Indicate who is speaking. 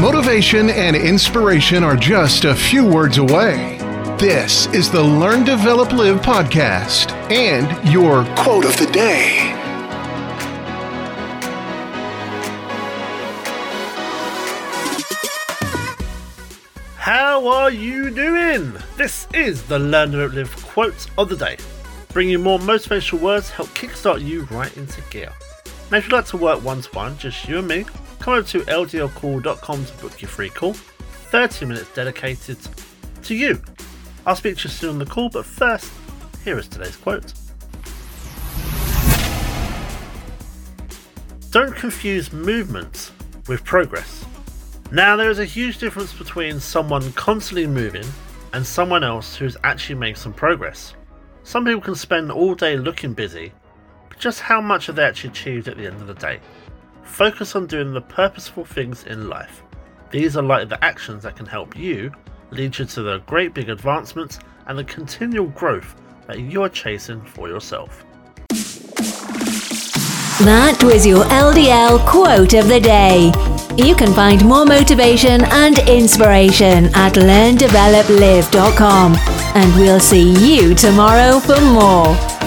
Speaker 1: Motivation and inspiration are just a few words away. This is the Learn, Develop, Live podcast and your quote of the day.
Speaker 2: How are you doing? This is the Learn, Develop, Live quote of the day. Bring you more motivational words, help kickstart you right into gear. Now, if you'd like to work one to one, just you and me, come over to ldlcall.com to book your free call. 30 minutes dedicated to you. I'll speak to you soon on the call, but first, here is today's quote. Don't confuse movement with progress. Now, there is a huge difference between someone constantly moving and someone else who's actually making some progress. Some people can spend all day looking busy, but just how much have they actually achieved at the end of the day? Focus on doing the purposeful things in life. These are like the actions that can help you lead you to the great big advancements and the continual growth that you're chasing for yourself.
Speaker 3: That was your LDL quote of the day. You can find more motivation and inspiration at learndeveloplive.com. And we'll see you tomorrow for more.